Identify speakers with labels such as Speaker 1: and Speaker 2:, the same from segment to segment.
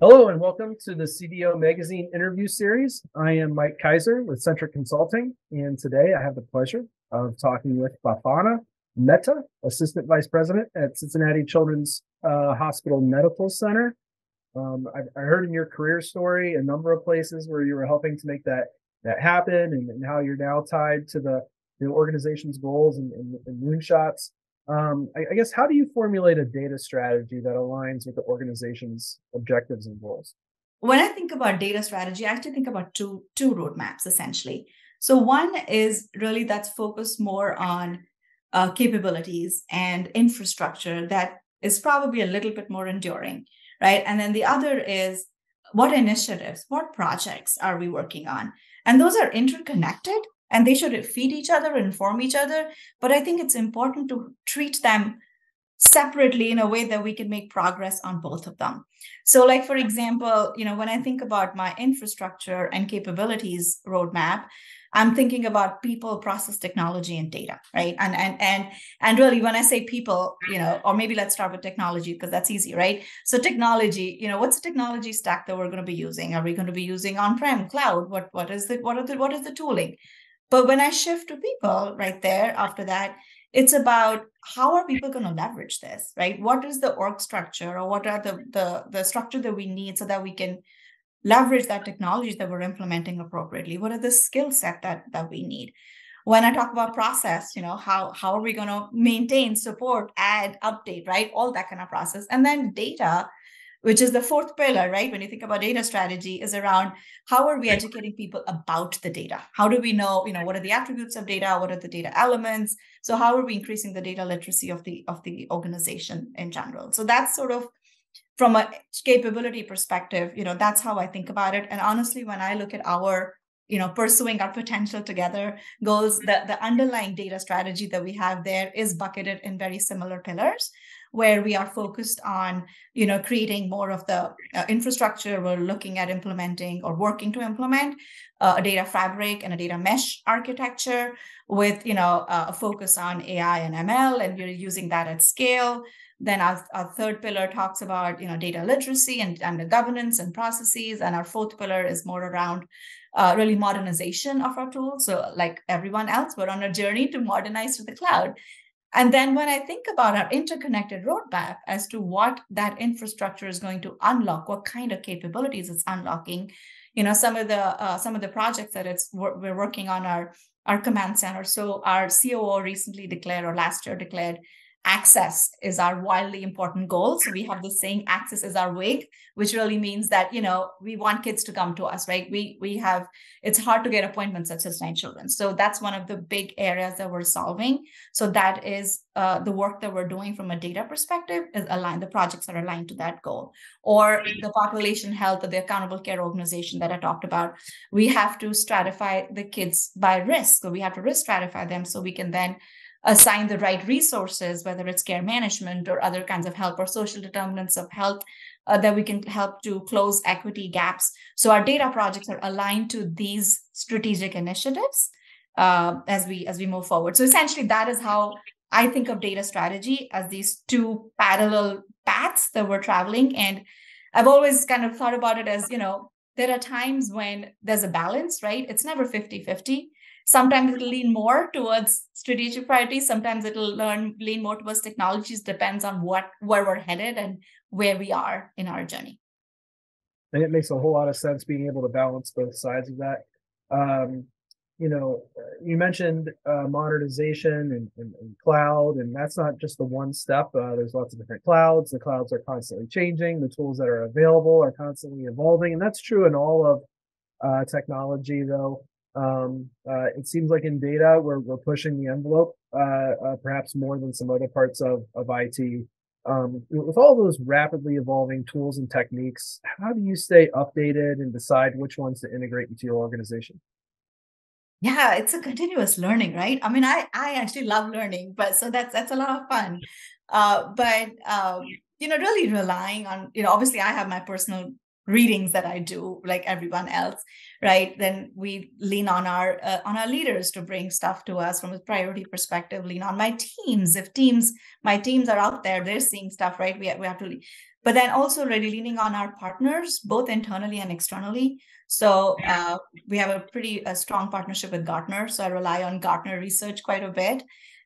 Speaker 1: Hello and welcome to the CDO Magazine interview series. I am Mike Kaiser with Centric Consulting, and today I have the pleasure of talking with Bhavna Mehta, Assistant Vice President at Cincinnati Children's uh, Hospital Medical Center. Um, I, I, heard in your career story a number of places where you were helping to make that that happen, and, and how you're now tied to the, the organization's goals and, and, and moonshots. Um, I, I, guess how do you formulate a data strategy that aligns with the organization's objectives and goals?
Speaker 2: When I think about data strategy, I actually think about two two roadmaps essentially. So one is really that's focused more on uh, capabilities and infrastructure that is probably a little bit more enduring, right? And then the other is what initiatives, what projects are we working on? And those are interconnected and they should feed each other inform each other. But i think it's important to treat them separately in a way that we can make progress on both of them. So like for example you know when i think about my infrastructure and capabilities roadmap i'm thinking about people process technology and data right? And and and and really when i say people you know or maybe let's start with technology because that's easy right? So technology you know what's the technology stack that we're going to be using? Are we going to be using on prem cloud? What what is the what are the what is the tooling but when I shift to people right there after that, it's about how are people going to leverage this, right? What is the org structure or what are the, the, the structure that we need so that we can leverage that technology that we're implementing appropriately? What are the skill set that, that we need? When I talk about process, you know, how, how are we going to maintain, support, add, update, right? All that kind of process. And then data, which is the fourth pillar, right? When you think about data strategy, is around how are we educating people about the data? How do we know, you know, what are the attributes of data? What are the data elements? So how are we increasing the data literacy of the of the organization in general? So that's sort of from a capability perspective, you know, that's how I think about it. And honestly, when I look at our you know pursuing our potential together goals mm-hmm. the, the underlying data strategy that we have there is bucketed in very similar pillars where we are focused on you know creating more of the uh, infrastructure. We're looking at implementing or working to implement uh, a data fabric and a data mesh architecture with you know uh, a focus on ai and ml and we're using that at scale. Then our, our third pillar talks about you know data literacy and, and the governance and processes. And our fourth pillar is more around uh, really modernization of our tools. So like everyone else we're on a journey to modernize to the cloud and then when I think about our interconnected roadmap as to what that infrastructure is going to unlock, what kind of capabilities it's unlocking, you know, some of the uh, some of the projects that it's we're working on our our command center. So our COO recently declared, or last year declared, access is our wildly important goal. So we have this saying, access is our wig, which really means that, you know, we want kids to come to us, right? We we have, it's hard to get appointments at Cincinnati Children. So that's one of the big areas that we're solving. So that is uh, the work that we're doing from a data perspective is aligned, the projects are aligned to that goal. Or the population health or the accountable care organization that I talked about, we have to stratify the kids by risk. So we have to risk stratify them so we can then assign the right resources, whether it's care management or other kinds of help or social determinants of health, uh, that we can help to close equity gaps. So our data projects are aligned to these strategic initiatives uh, as we as we move forward. So essentially, that is how I think of data strategy as these two parallel paths that we're traveling. And I've always kind of thought about it as, you know, there are times when there's a balance, right? It's never 50 50 sometimes it'll lean more towards strategic priorities. Sometimes it'll learn lean more towards technologies. Depends on what where we're headed and where we are in our journey.
Speaker 1: And it makes a whole lot of sense being able to balance both sides of that. Um, you know you mentioned uh, modernization and, and, and, cloud and that's not just the one step uh, there's lots of different clouds. The clouds are constantly changing. The tools that are available are constantly evolving and that's true in all of uh, technology though um, uh, it seems like in data, we're, we're pushing the envelope, uh, uh, perhaps more than some other parts of, of IT. Um, with all those rapidly evolving tools and techniques, how do you stay updated and decide which ones to integrate into your organization?
Speaker 2: Yeah, it's a continuous learning, right? I mean, I I actually love learning, but so that's that's a lot of fun. Uh, but um, you know, really relying on you know, obviously, I have my personal readings that I do, like everyone else, right? Then we lean on our uh, on our leaders to bring stuff to us from a priority perspective. Lean on my teams. If teams, my teams are out there, they're seeing stuff, right? We we have to but then also really leaning on our partners, both internally and externally. So uh, we have a pretty a strong partnership with Gartner. So I rely on Gartner research quite a bit.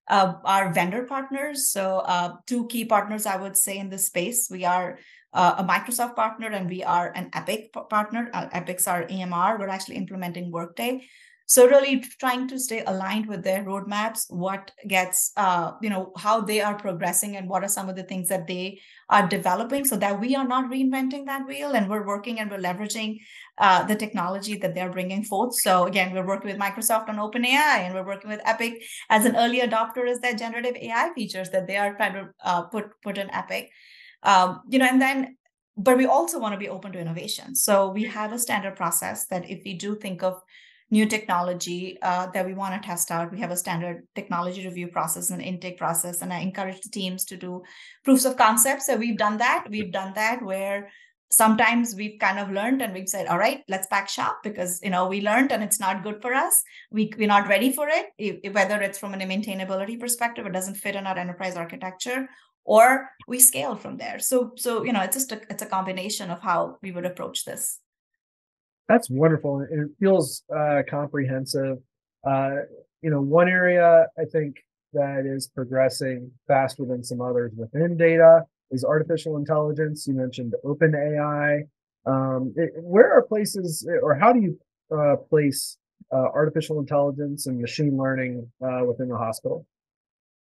Speaker 2: Uh, our vendor partners. So uh, two key partners, I would say, in this space. We are uh, a Microsoft partner and we are an Epic partner. Uh, Epic's our EMR. We're actually implementing Workday. So really trying to stay aligned with their roadmaps, what gets, uh, you know, how they are progressing and what are some of the things that they are developing so that we are not reinventing that wheel and we're working and we're leveraging uh, the technology that they're bringing forth. So again, we're working with Microsoft on OpenAI and we're working with Epic as an early adopter as their generative AI features that they are trying to uh, put, put in Epic. Um, you know, and then but we also want to be open to innovation. So we have a standard process that if we do think of new technology uh, that we want to test out. We have a standard technology review process and intake process, and I encourage the teams to do proofs of concept. So we've done that. We've done that where sometimes we've kind of learned and we've said, all right, let's pack shop because you know we learned and it's not good for us. We we're not ready for it. If, whether it's from an maintainability perspective, it doesn't fit in our enterprise architecture, or we scale from there. So so you know it's just a, it's a combination of how we would approach this.
Speaker 1: That's wonderful. It feels uh, comprehensive. Uh, you know, one area I think that is progressing faster than some others within data is artificial intelligence. You mentioned OpenAI. Um, it, where are places, or how do you uh, place uh, artificial intelligence and machine learning uh, within the hospital?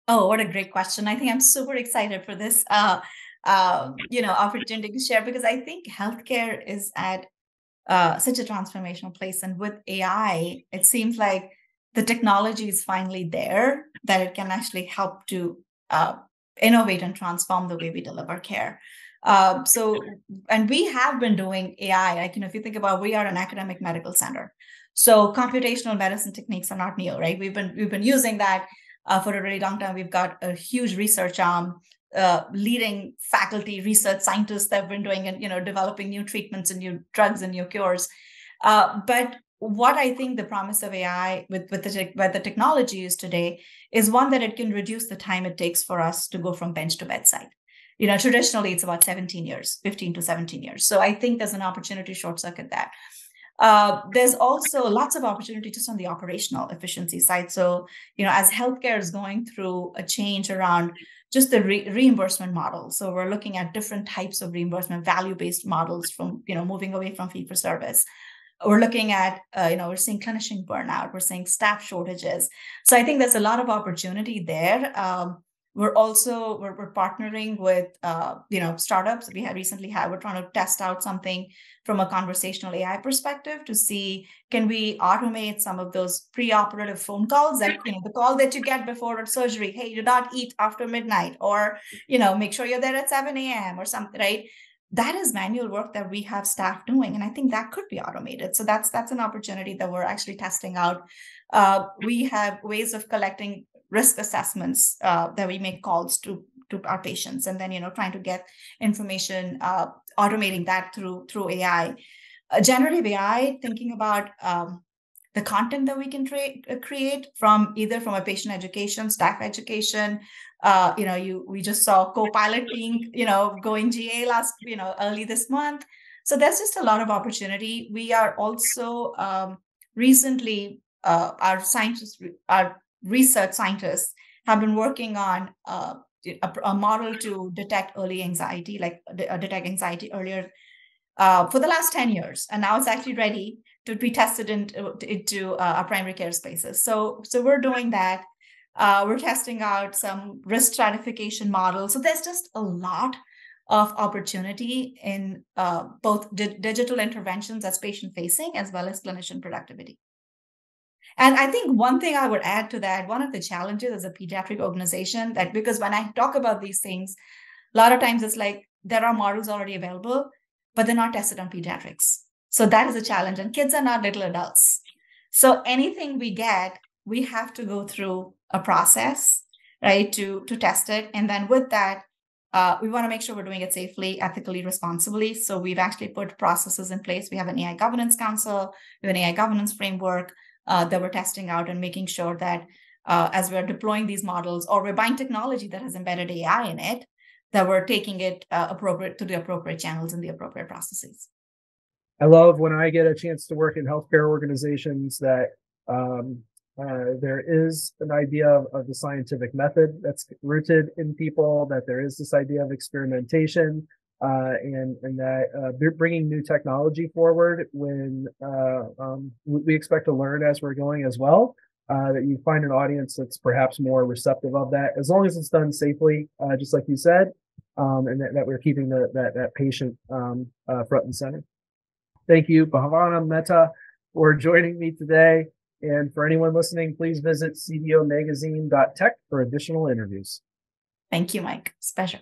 Speaker 2: Oh, what a great question! I think I'm super excited for this, uh, uh, you know, opportunity to share because I think healthcare is at uh, such a transformational place. And with AI, it seems like the technology is finally there that it can actually help to innovate and transform the way we deliver care. Uh, so, and we have been doing AI. Like, you know, if you think about, we are an academic medical center, so computational medicine techniques are not new, right? We've been we've been using that uh, for a really long time. We've got a huge research arm uh, leading faculty research scientists that have been doing and you know developing new treatments and new drugs and new cures uh, but what i think the promise of ai with with the with the technology is today is one that it can reduce the time it takes for us to go from bench to bedside you know traditionally it's about 17 years 15 to 17 years so i think there's an opportunity to short circuit that uh, there's also lots of opportunity just on the operational efficiency side. So, you know, as healthcare is going through a change around just the re- reimbursement model. So we're looking at different types of reimbursement, value-based models from you know moving away from fee for service. We're looking at uh, you know we're seeing clinician burnout, we're seeing staff shortages. So I think there's a lot of opportunity there. Um, we're also we're, we're partnering with uh, you know startups we had recently had we're trying to test out something from a conversational ai perspective to see can we automate some of those pre-operative phone calls that you know the call that you get before surgery hey do not eat after midnight or you know make sure you're there at 7 a.m or something right that is manual work that we have staff doing and i think that could be automated. So that's that's an opportunity that we're actually testing out. Uh, we have ways of collecting risk assessments uh, that we make calls to to our patients and then you know trying to get information uh, automating that through through ai uh, generative ai thinking about um, the content that we can tra- uh, create from either from a patient education staff education uh, you know you we just saw copilot being you know going ga last you know early this month. So there's just a lot of opportunity. We are also um, recently uh, our scientists our research scientists have been working on uh, a, a, model to detect early anxiety, like uh, detect anxiety earlier uh, for the last 10 years. And now it's actually ready to be tested into, into uh, our primary care spaces. So, so we're doing that. Uh, we're testing out some risk stratification models. So there's just a lot of opportunity in uh, both di- digital interventions as patient facing as well as clinician productivity. And I think one thing I would add to that, one of the challenges as a pediatric organization, that because when I talk about these things, a lot of times it's like there are models already available, but they're not tested on pediatrics. So that is a challenge. And kids are not little adults. So anything we get, we have to go through a process, right, to, to test it. And then with that, uh, we want to make sure we're doing it safely, ethically, responsibly. So we've actually put processes in place. We have an AI governance council, we have an AI governance framework uh, that we're testing out and making sure that uh, as we're deploying these models or we're buying technology that has embedded AI in it, that we're taking it uh, appropriate to the appropriate channels and the appropriate processes.
Speaker 1: I love when I get a chance to work in healthcare organizations that um, uh, there is an idea of, of, the scientific method that's rooted in people, that there is this idea of experimentation, uh, and, and that uh, bringing new technology forward when uh, um, we expect to learn as we're going as well. Uh, that you find an audience that's perhaps more receptive of that, as long as it's done safely, uh, just like you said, um, and that, that, we're keeping the, that that patient um, front and center. Thank you, Bhavna Mehta, for joining me today. And for anyone listening, please visit cdomagazine.tech for additional interviews.
Speaker 2: Thank you, Mike. Special.